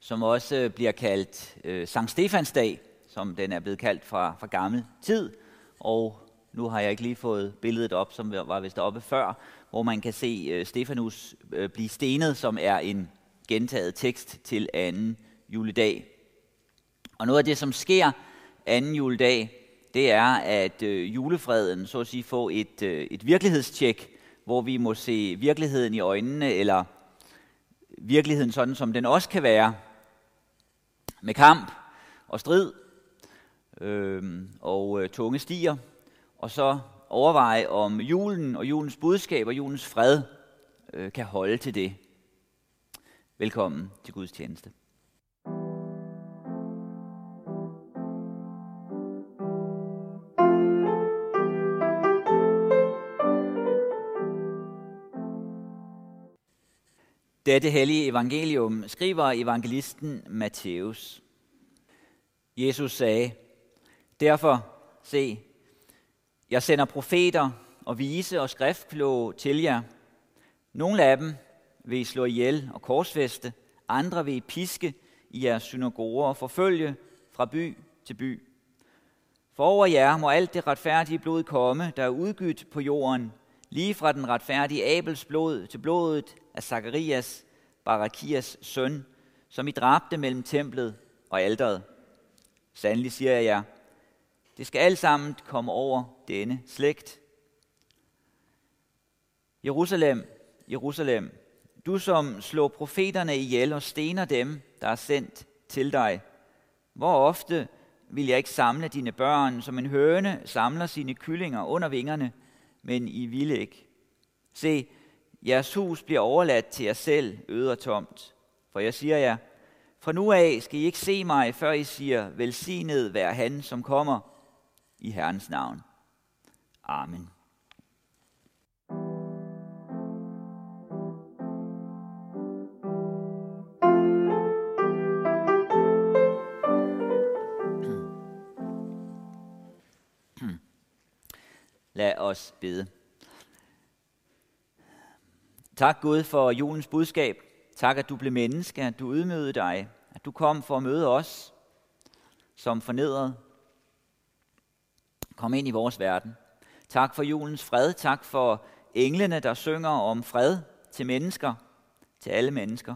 som også øh, bliver kaldt øh, Sankt Stefans dag, som den er blevet kaldt fra, fra gammel tid. Og nu har jeg ikke lige fået billedet op, som var vist oppe før, hvor man kan se øh, Stefanus øh, blive stenet, som er en gentaget tekst til anden juledag. Og noget af det, som sker anden juledag, det er, at øh, julefreden så at sige får et, øh, et virkelighedstjek, hvor vi må se virkeligheden i øjnene, eller virkeligheden sådan, som den også kan være, med kamp og strid øh, og øh, tunge stier, og så overveje, om julen og julens budskab og julens fred øh, kan holde til det. Velkommen til Guds tjeneste. Dette hellige evangelium skriver evangelisten Matthæus. Jesus sagde, Derfor, se, jeg sender profeter og vise og skriftkloge til jer. Nogle af dem vil I slå ihjel og korsfeste, andre vil I piske i jeres synagoger og forfølge fra by til by. For over jer må alt det retfærdige blod komme, der er udgydt på jorden, lige fra den retfærdige Abels blod til blodet af Zakarias, Barakias søn, som I dræbte mellem templet og alderet. Sandelig siger jeg jer, det skal alt sammen komme over denne slægt. Jerusalem, Jerusalem, du som slår profeterne ihjel og stener dem, der er sendt til dig. Hvor ofte vil jeg ikke samle dine børn, som en høne samler sine kyllinger under vingerne, men I ville ikke. Se, jeres hus bliver overladt til jer selv, øde og tomt. For jeg siger jer, fra nu af skal I ikke se mig, før I siger, velsignet være han, som kommer i Herrens navn. Amen. Lad os bede. Tak Gud for julens budskab. Tak, at du blev menneske, at du ydmygede dig, at du kom for at møde os som fornedret. Kom ind i vores verden. Tak for julens fred. Tak for englene, der synger om fred til mennesker, til alle mennesker.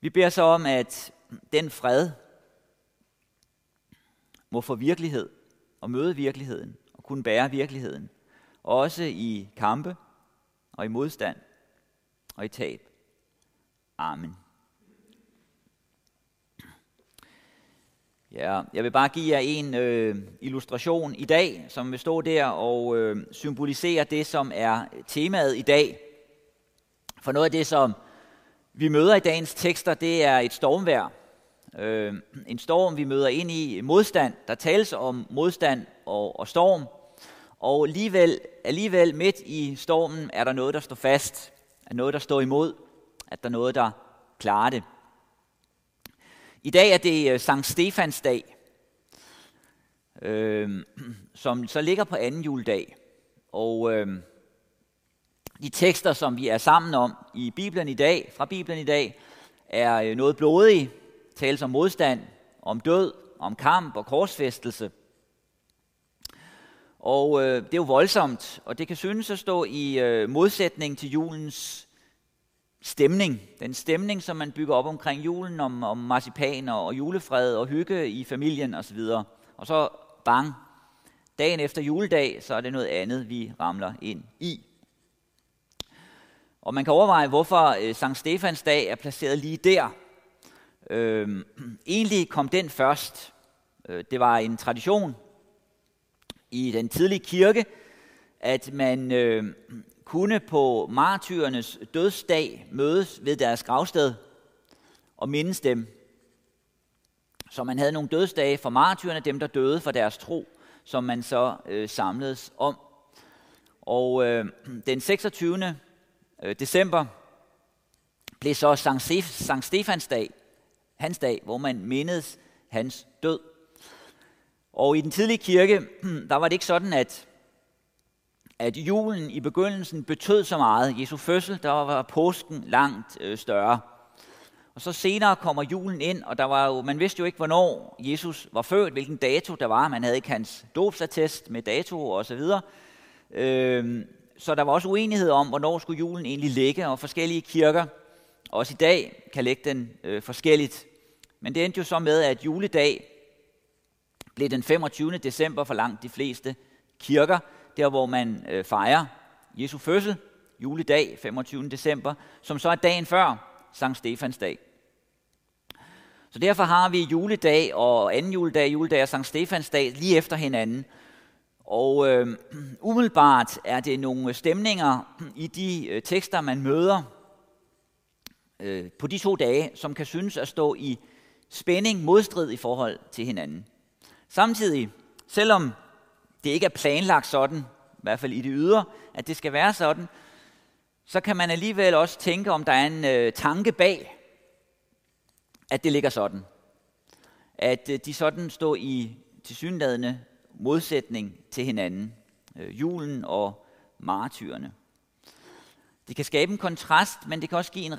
Vi beder så om, at den fred må få virkelighed og møde virkeligheden og kunne bære virkeligheden. Også i kampe og i modstand og i tab. Amen. Ja, jeg vil bare give jer en øh, illustration i dag, som vil stå der og øh, symbolisere det, som er temaet i dag. For noget af det, som vi møder i dagens tekster, det er et stormvær. Øh, en storm, vi møder ind i modstand. Der tales om modstand og, og storm. Og alligevel, alligevel midt i stormen er der noget, der står fast. Er noget, der står imod. At der er noget, der klarer det. I dag er det øh, Sankt Stefans dag, øh, som så ligger på anden juledag. Og øh, de tekster, som vi er sammen om i Bibelen i dag, fra Bibelen i dag, er øh, noget blodige, tales om modstand, om død, om kamp og korsfæstelse. Og øh, det er jo voldsomt, og det kan synes at stå i øh, modsætning til julens stemning. Den stemning, som man bygger op omkring julen, om, om marcipan og julefred og hygge i familien osv. Og så bang, dagen efter juledag, så er det noget andet, vi ramler ind i. Og man kan overveje, hvorfor øh, Sankt Stefans dag er placeret lige der. Øh, egentlig kom den først. Øh, det var en tradition i den tidlige kirke, at man øh, kunne på martyrernes dødsdag mødes ved deres gravsted og mindes dem. Så man havde nogle dødsdage for martyrerne, dem der døde for deres tro, som man så øh, samledes om. Og øh, den 26. Øh, december blev så Sankt, Sankt Stefans dag, hans dag, hvor man mindedes hans død. Og i den tidlige kirke, der var det ikke sådan, at, at julen i begyndelsen betød så meget. Jesu fødsel, der var påsken langt øh, større. Og så senere kommer julen ind, og der var jo, man vidste jo ikke, hvornår Jesus var født, hvilken dato der var. Man havde ikke hans dåbsattest med dato og så videre. Øh, så der var også uenighed om, hvornår skulle julen egentlig ligge, og forskellige kirker, også i dag, kan lægge den øh, forskelligt. Men det endte jo så med, at juledag blev den 25. december for langt de fleste kirker, der hvor man øh, fejrer Jesu fødsel, juledag 25. december, som så er dagen før Sankt Stefans dag. Så derfor har vi juledag og anden juledag, juledag og Sankt Stefans dag lige efter hinanden. Og øh, umiddelbart er det nogle stemninger i de øh, tekster, man møder øh, på de to dage, som kan synes at stå i spænding, modstrid i forhold til hinanden. Samtidig, selvom det ikke er planlagt sådan, i hvert fald i det ydre, at det skal være sådan, så kan man alligevel også tænke, om der er en øh, tanke bag, at det ligger sådan. At øh, de sådan står i tilsyneladende modsætning til hinanden. Øh, julen og martyrene. Det kan skabe en kontrast, men det kan også give en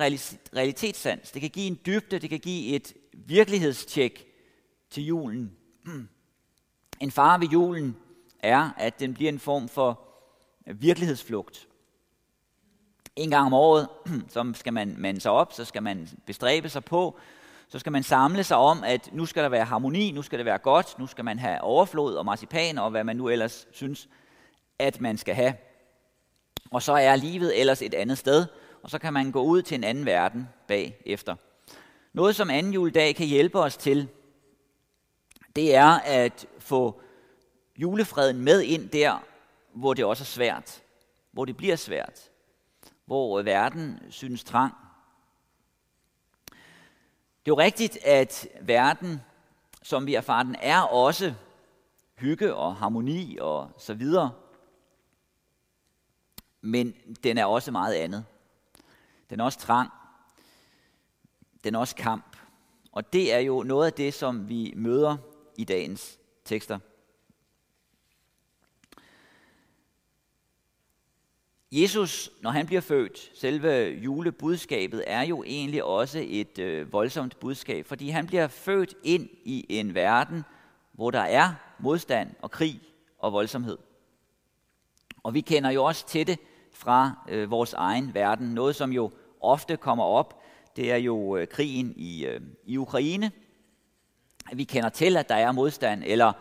realitetssans. Det kan give en dybde, det kan give et virkelighedstjek til julen. En fare ved julen er, at den bliver en form for virkelighedsflugt. En gang om året, så skal man mande sig op, så skal man bestræbe sig på, så skal man samle sig om, at nu skal der være harmoni, nu skal det være godt, nu skal man have overflod og marcipan og hvad man nu ellers synes, at man skal have. Og så er livet ellers et andet sted, og så kan man gå ud til en anden verden bagefter. Noget, som anden juledag kan hjælpe os til, det er at få julefreden med ind der, hvor det også er svært. Hvor det bliver svært. Hvor øh, verden synes trang. Det er jo rigtigt, at verden, som vi erfarer den, er også hygge og harmoni og så videre. Men den er også meget andet. Den er også trang. Den er også kamp. Og det er jo noget af det, som vi møder i dagens tekster. Jesus, når han bliver født, selve julebudskabet er jo egentlig også et øh, voldsomt budskab, fordi han bliver født ind i en verden, hvor der er modstand og krig og voldsomhed. Og vi kender jo også til det fra øh, vores egen verden. Noget, som jo ofte kommer op, det er jo øh, krigen i, øh, i Ukraine. Vi kender til, at der er modstand, eller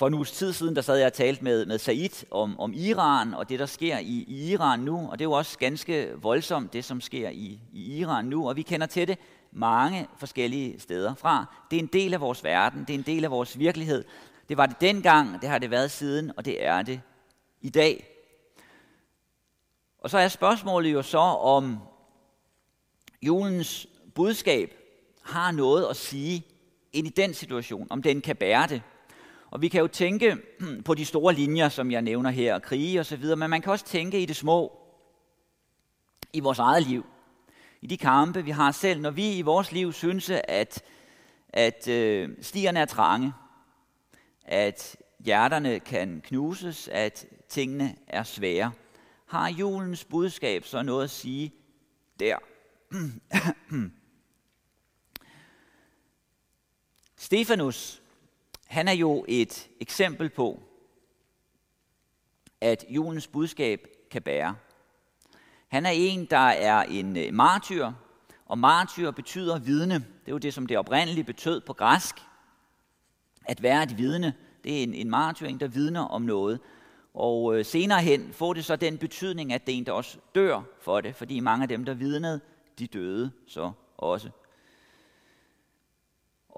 for en uges tid siden, der sad jeg og talte med, med Said om, om Iran og det, der sker i, i Iran nu. Og det er jo også ganske voldsomt, det som sker i, i Iran nu. Og vi kender til det mange forskellige steder fra. Det er en del af vores verden, det er en del af vores virkelighed. Det var det dengang, det har det været siden, og det er det i dag. Og så er spørgsmålet jo så, om julens budskab har noget at sige ind i den situation, om den kan bære det. Og vi kan jo tænke på de store linjer, som jeg nævner her, krige og så videre, men man kan også tænke i det små, i vores eget liv, i de kampe, vi har selv, når vi i vores liv synes, at, at øh, stierne er trange, at hjerterne kan knuses, at tingene er svære. Har julens budskab så noget at sige der? Mm. Stefanus, han er jo et eksempel på, at julens budskab kan bære. Han er en, der er en øh, martyr, og martyr betyder vidne. Det er jo det, som det oprindeligt betød på græsk. At være et vidne, det er en, en martyr, en, der vidner om noget. Og øh, senere hen får det så den betydning, at det er en, der også dør for det, fordi mange af dem, der vidnede, de døde så også.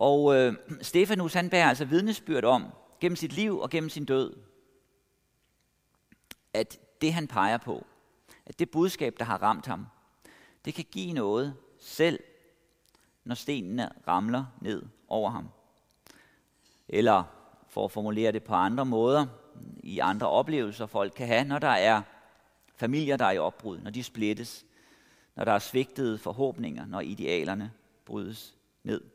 Og øh, Stefanus han bærer altså vidnesbyrd om, gennem sit liv og gennem sin død, at det han peger på, at det budskab, der har ramt ham, det kan give noget selv, når stenene ramler ned over ham. Eller for at formulere det på andre måder, i andre oplevelser folk kan have, når der er familier, der er i opbrud, når de splittes, når der er svigtede forhåbninger, når idealerne brydes ned.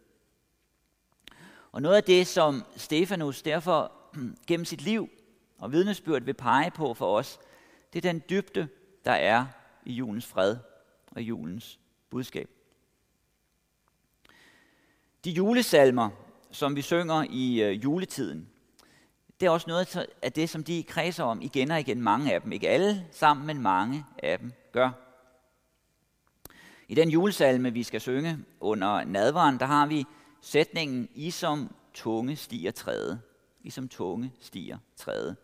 Og noget af det, som Stefanus derfor gennem sit liv og vidnesbyrd vil pege på for os, det er den dybde, der er i julens fred og julens budskab. De julesalmer, som vi synger i øh, juletiden, det er også noget af det, som de kredser om igen og igen. Mange af dem, ikke alle sammen, men mange af dem gør. I den julesalme, vi skal synge under nadvaren, der har vi sætningen, I som tunge stiger træde. I som tunge stiger træde.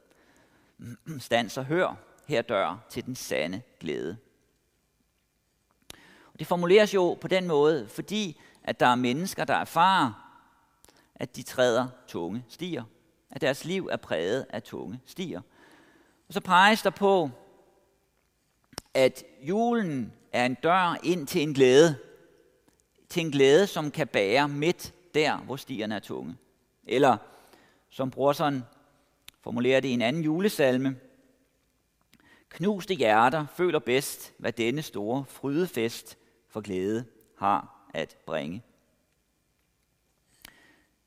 Stans og hør, her dør til den sande glæde. Og det formuleres jo på den måde, fordi at der er mennesker, der erfarer, at de træder tunge stiger. At deres liv er præget af tunge stiger. Og så peges der på, at julen er en dør ind til en glæde. Til en glæde, som kan bære midt der, hvor stierne er tunge. Eller som Brorson formulerer det i en anden julesalme, Knuste hjerter føler bedst, hvad denne store frydefest for glæde har at bringe.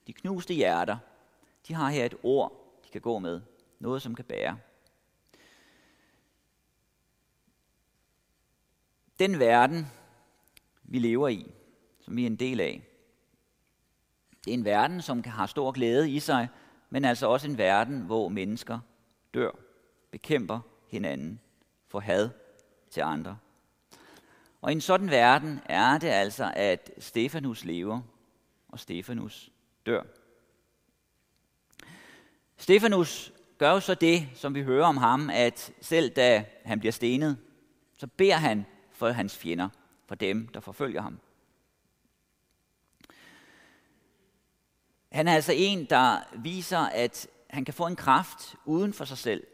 De knuste hjerter, de har her et ord, de kan gå med. Noget, som kan bære. Den verden, vi lever i, som vi er en del af, det er en verden, som kan stor glæde i sig, men altså også en verden, hvor mennesker dør, bekæmper hinanden, får had til andre. Og i en sådan verden er det altså, at Stefanus lever, og Stefanus dør. Stefanus gør jo så det, som vi hører om ham, at selv da han bliver stenet, så beder han for hans fjender, for dem, der forfølger ham. Han er altså en, der viser, at han kan få en kraft uden for sig selv.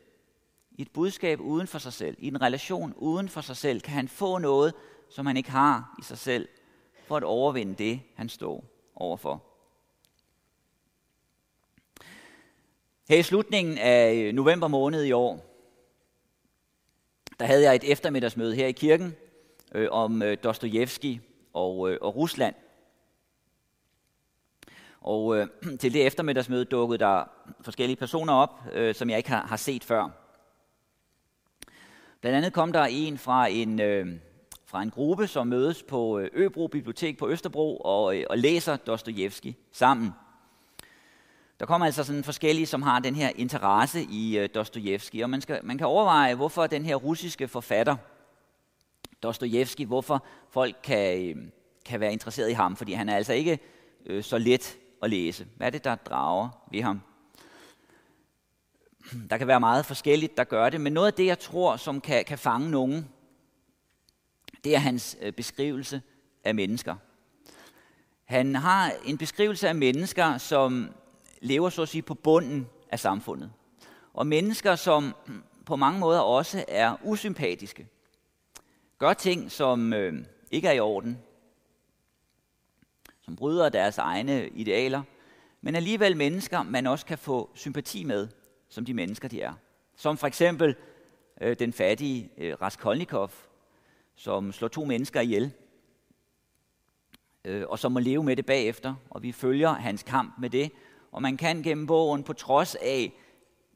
I et budskab uden for sig selv, i en relation uden for sig selv, kan han få noget, som han ikke har i sig selv, for at overvinde det, han står overfor. Her i slutningen af øh, november måned i år, der havde jeg et eftermiddagsmøde her i kirken øh, om øh, Dostojevski og, øh, og Rusland. Og øh, til det eftermiddagsmøde dukkede der forskellige personer op, øh, som jeg ikke har, har set før. Blandt andet kom der en fra en, øh, fra en gruppe, som mødes på øh, Øbro Bibliotek på Østerbro og, øh, og læser Dostojevski sammen. Der kommer altså sådan forskellige, som har den her interesse i øh, Dostojevski, og man, skal, man kan overveje, hvorfor den her russiske forfatter, Dostojevski, hvorfor folk kan, øh, kan være interesseret i ham, fordi han er altså ikke øh, så let at læse. Hvad er det, der drager ved ham? Der kan være meget forskelligt, der gør det, men noget af det, jeg tror, som kan, kan fange nogen, det er hans øh, beskrivelse af mennesker. Han har en beskrivelse af mennesker, som lever så at sige på bunden af samfundet. Og mennesker, som på mange måder også er usympatiske. Gør ting, som øh, ikke er i orden. Som bryder deres egne idealer. Men alligevel mennesker, man også kan få sympati med, som de mennesker, de er. Som for eksempel øh, den fattige øh, Raskolnikov, som slår to mennesker ihjel, øh, og som må leve med det bagefter, og vi følger hans kamp med det, og man kan gennem bogen, på trods af,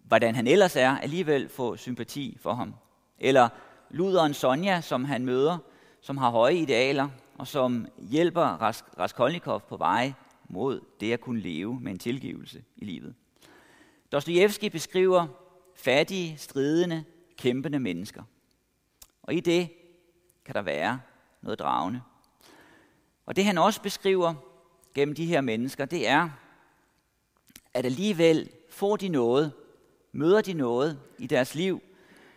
hvordan han ellers er, alligevel få sympati for ham. Eller luderen Sonja, som han møder, som har høje idealer, og som hjælper Raskolnikov på vej mod det at kunne leve med en tilgivelse i livet. Dostojevski beskriver fattige, stridende, kæmpende mennesker. Og i det kan der være noget dragende. Og det han også beskriver gennem de her mennesker, det er, at alligevel får de noget, møder de noget i deres liv,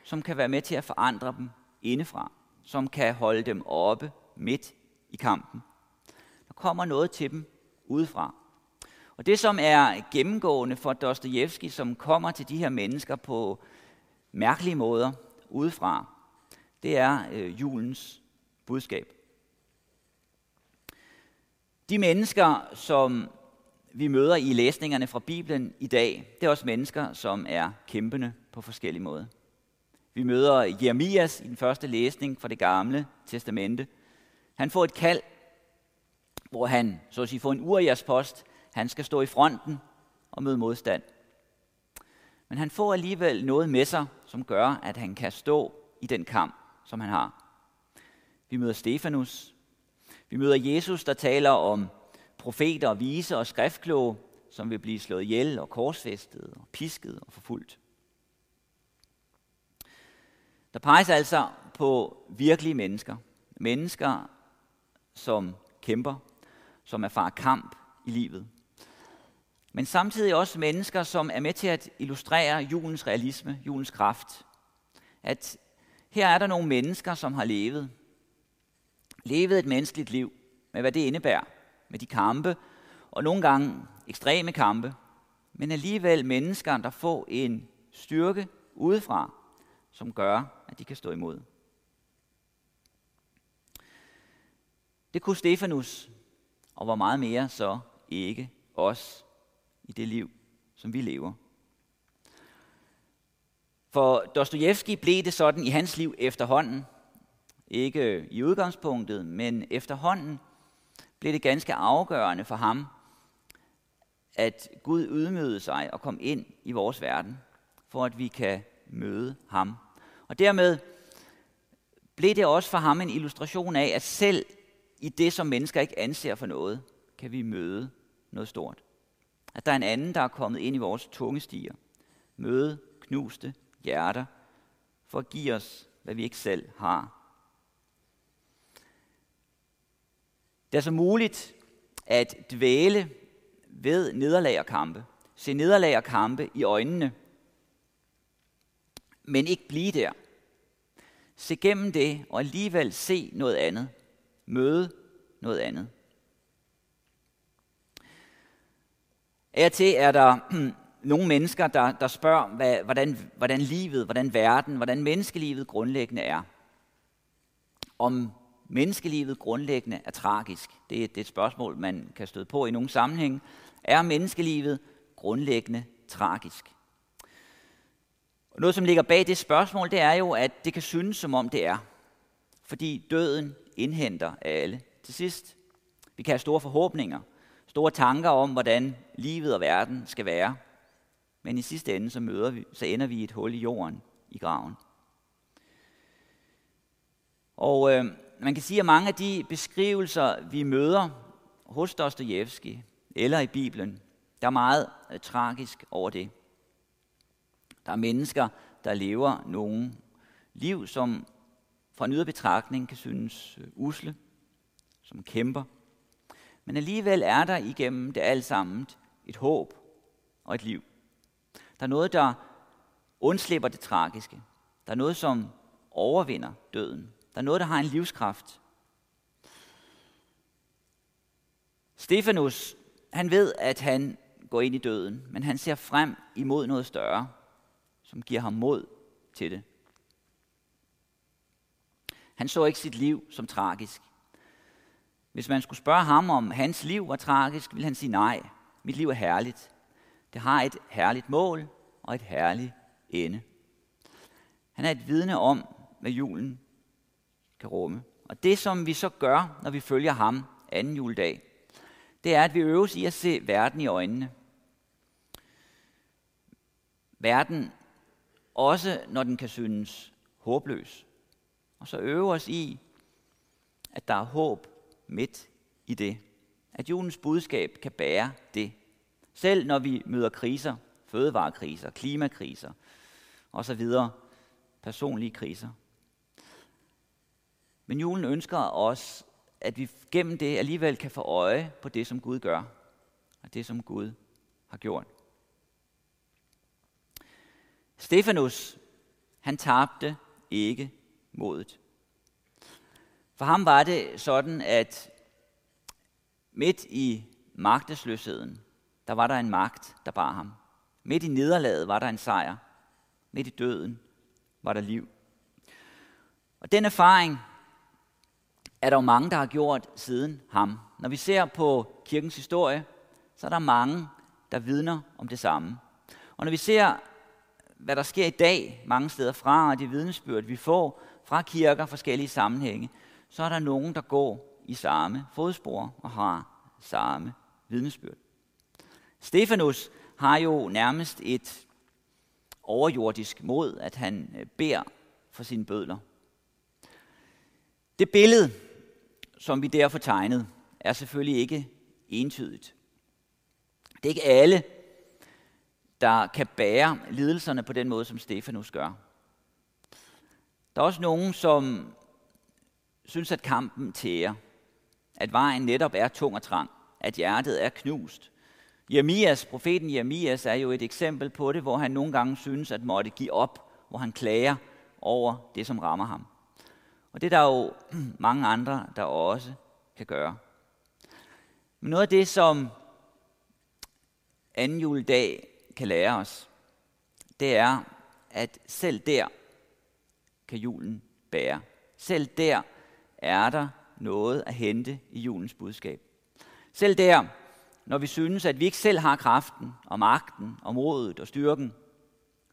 som kan være med til at forandre dem indefra, som kan holde dem oppe midt i kampen. Der kommer noget til dem udefra. Og det, som er gennemgående for Dostojevski, som kommer til de her mennesker på mærkelige måder udefra, det er øh, julens budskab. De mennesker, som vi møder i læsningerne fra Bibelen i dag, det er også mennesker, som er kæmpende på forskellige måder. Vi møder Jeremias i den første læsning fra det gamle testamente. Han får et kald, hvor han, så at sige, får en Urias post. Han skal stå i fronten og møde modstand. Men han får alligevel noget med sig, som gør, at han kan stå i den kamp, som han har. Vi møder Stefanus. Vi møder Jesus, der taler om profeter, vise og skriftkloge, som vil blive slået ihjel og korsfæstet og pisket og forfulgt. Der peges altså på virkelige mennesker. Mennesker, som kæmper, som erfarer kamp i livet. Men samtidig også mennesker, som er med til at illustrere julens realisme, julens kraft. At her er der nogle mennesker, som har levet. Levet et menneskeligt liv, med hvad det indebærer. Med de kampe, og nogle gange ekstreme kampe. Men alligevel mennesker, der får en styrke udefra, som gør, at de kan stå imod. Det kunne Stefanus, og hvor meget mere så ikke os i det liv, som vi lever. For Dostojevski blev det sådan i hans liv efterhånden, ikke i udgangspunktet, men efterhånden blev det ganske afgørende for ham, at Gud ydmygede sig og kom ind i vores verden, for at vi kan møde ham. Og dermed blev det også for ham en illustration af, at selv i det, som mennesker ikke anser for noget, kan vi møde noget stort. At der er en anden, der er kommet ind i vores tunge stier. Møde knuste hjerter, for at give os, hvad vi ikke selv har. Det er så muligt at dvæle ved nederlag og kampe. Se nederlag og kampe i øjnene, men ikke blive der. Se gennem det og alligevel se noget andet. Møde noget andet. Af til er der nogle mennesker, der, der spørger, hvad, hvordan, hvordan livet, hvordan verden, hvordan menneskelivet grundlæggende er. Om menneskelivet grundlæggende er tragisk. Det er, det er et spørgsmål, man kan støde på i nogle sammenhæng. Er menneskelivet grundlæggende tragisk? Noget, som ligger bag det spørgsmål, det er jo, at det kan synes, som om det er. Fordi døden indhenter alle til sidst. Vi kan have store forhåbninger, store tanker om, hvordan livet og verden skal være. Men i sidste ende, så, møder vi, så ender vi i et hul i jorden, i graven. Og øh, man kan sige, at mange af de beskrivelser, vi møder hos Dostojevski eller i Bibelen, der er meget øh, tragisk over det. Der er mennesker, der lever nogle liv, som fra en betragtning kan synes øh, usle, som kæmper. Men alligevel er der igennem det alt sammen et håb og et liv. Der er noget, der undslipper det tragiske. Der er noget, som overvinder døden. Der er noget, der har en livskraft. Stefanus, han ved, at han går ind i døden, men han ser frem imod noget større, som giver ham mod til det. Han så ikke sit liv som tragisk. Hvis man skulle spørge ham, om hans liv var tragisk, ville han sige nej. Mit liv er herligt. Det har et herligt mål og et herligt ende. Han er et vidne om, hvad julen kan rumme. Og det, som vi så gør, når vi følger ham anden juledag, det er, at vi øves i at se verden i øjnene. Verden, også når den kan synes håbløs. Og så øve os i, at der er håb midt i det. At julens budskab kan bære det. Selv når vi møder kriser, fødevarekriser, klimakriser osv., personlige kriser. Men julen ønsker os, at vi gennem det alligevel kan få øje på det, som Gud gør, og det, som Gud har gjort. Stefanus, han tabte ikke modet. For ham var det sådan, at midt i magtesløsheden, der var der en magt, der bar ham. Midt i nederlaget var der en sejr. Midt i døden var der liv. Og den erfaring, er der jo mange, der har gjort siden ham. Når vi ser på kirkens historie, så er der mange, der vidner om det samme. Og når vi ser, hvad der sker i dag mange steder fra, og de vidnesbyrd, vi får fra kirker forskellige sammenhænge, så er der nogen, der går i samme fodspor og har samme vidnesbyrd. Stefanus har jo nærmest et overjordisk mod, at han øh, beder for sine bødler. Det billede, som vi derfor tegnet, er selvfølgelig ikke entydigt. Det er ikke alle, der kan bære lidelserne på den måde, som Stefanus gør. Der er også nogen, som synes, at kampen tærer, at vejen netop er tung og trang, at hjertet er knust. Jeremias, profeten Jeremias er jo et eksempel på det, hvor han nogle gange synes at måtte give op, hvor han klager over det, som rammer ham. Og det er der jo mange andre, der også kan gøre. Men noget af det, som anden juledag kan lære os, det er, at selv der kan julen bære. Selv der er der noget at hente i julens budskab. Selv der, når vi synes, at vi ikke selv har kraften og magten og modet og styrken,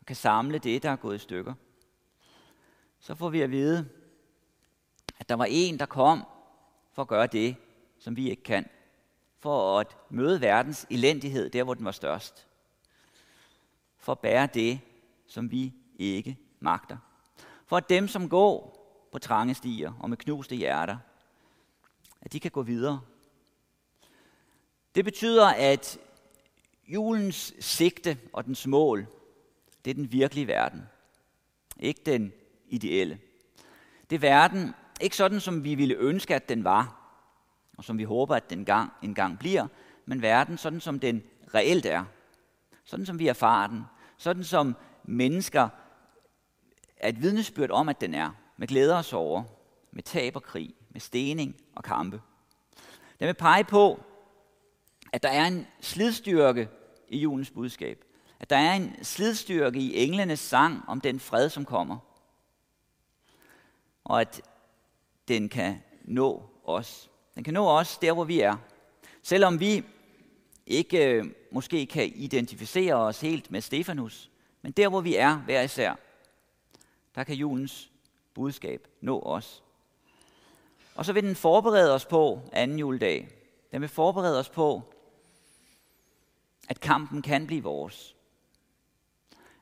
og kan samle det, der er gået i stykker, så får vi at vide, at der var en, der kom for at gøre det, som vi ikke kan. For at møde verdens elendighed der, hvor den var størst. For at bære det, som vi ikke magter. For at dem, som går på trange stier og med knuste hjerter, at de kan gå videre. Det betyder, at julens sigte og dens mål, det er den virkelige verden. Ikke den ideelle. Det er verden, ikke sådan, som vi ville ønske, at den var, og som vi håber, at den gang, en gang bliver, men verden sådan, som den reelt er. Sådan, som vi erfarer den. Sådan, som mennesker er et vidnesbyrd om, at den er. Med glæder og sorger, med tab og krig, med stening og kampe. Den vil pege på, at der er en slidstyrke i julens budskab. At der er en slidstyrke i englenes sang om den fred, som kommer. Og at den kan nå os. Den kan nå os der, hvor vi er. Selvom vi ikke øh, måske kan identificere os helt med Stefanus, men der, hvor vi er hver især, der kan julens budskab nå os. Og så vil den forberede os på anden juledag. Den vil forberede os på, at kampen kan blive vores.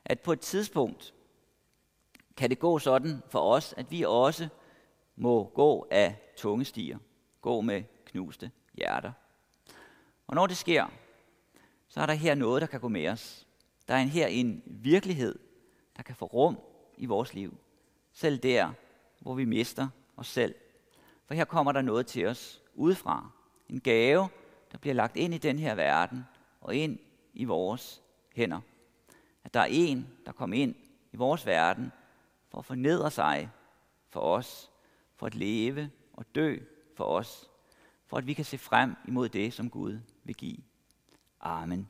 At på et tidspunkt kan det gå sådan for os, at vi også må gå af tunge stier, gå med knuste hjerter. Og når det sker, så er der her noget, der kan gå med os. Der er en her en virkelighed, der kan få rum i vores liv. Selv der, hvor vi mister os selv. For her kommer der noget til os udefra. En gave, der bliver lagt ind i den her verden og ind i vores hænder. At der er en, der kom ind i vores verden for at fornedre sig for os for at leve og dø for os, for at vi kan se frem imod det, som Gud vil give. Amen.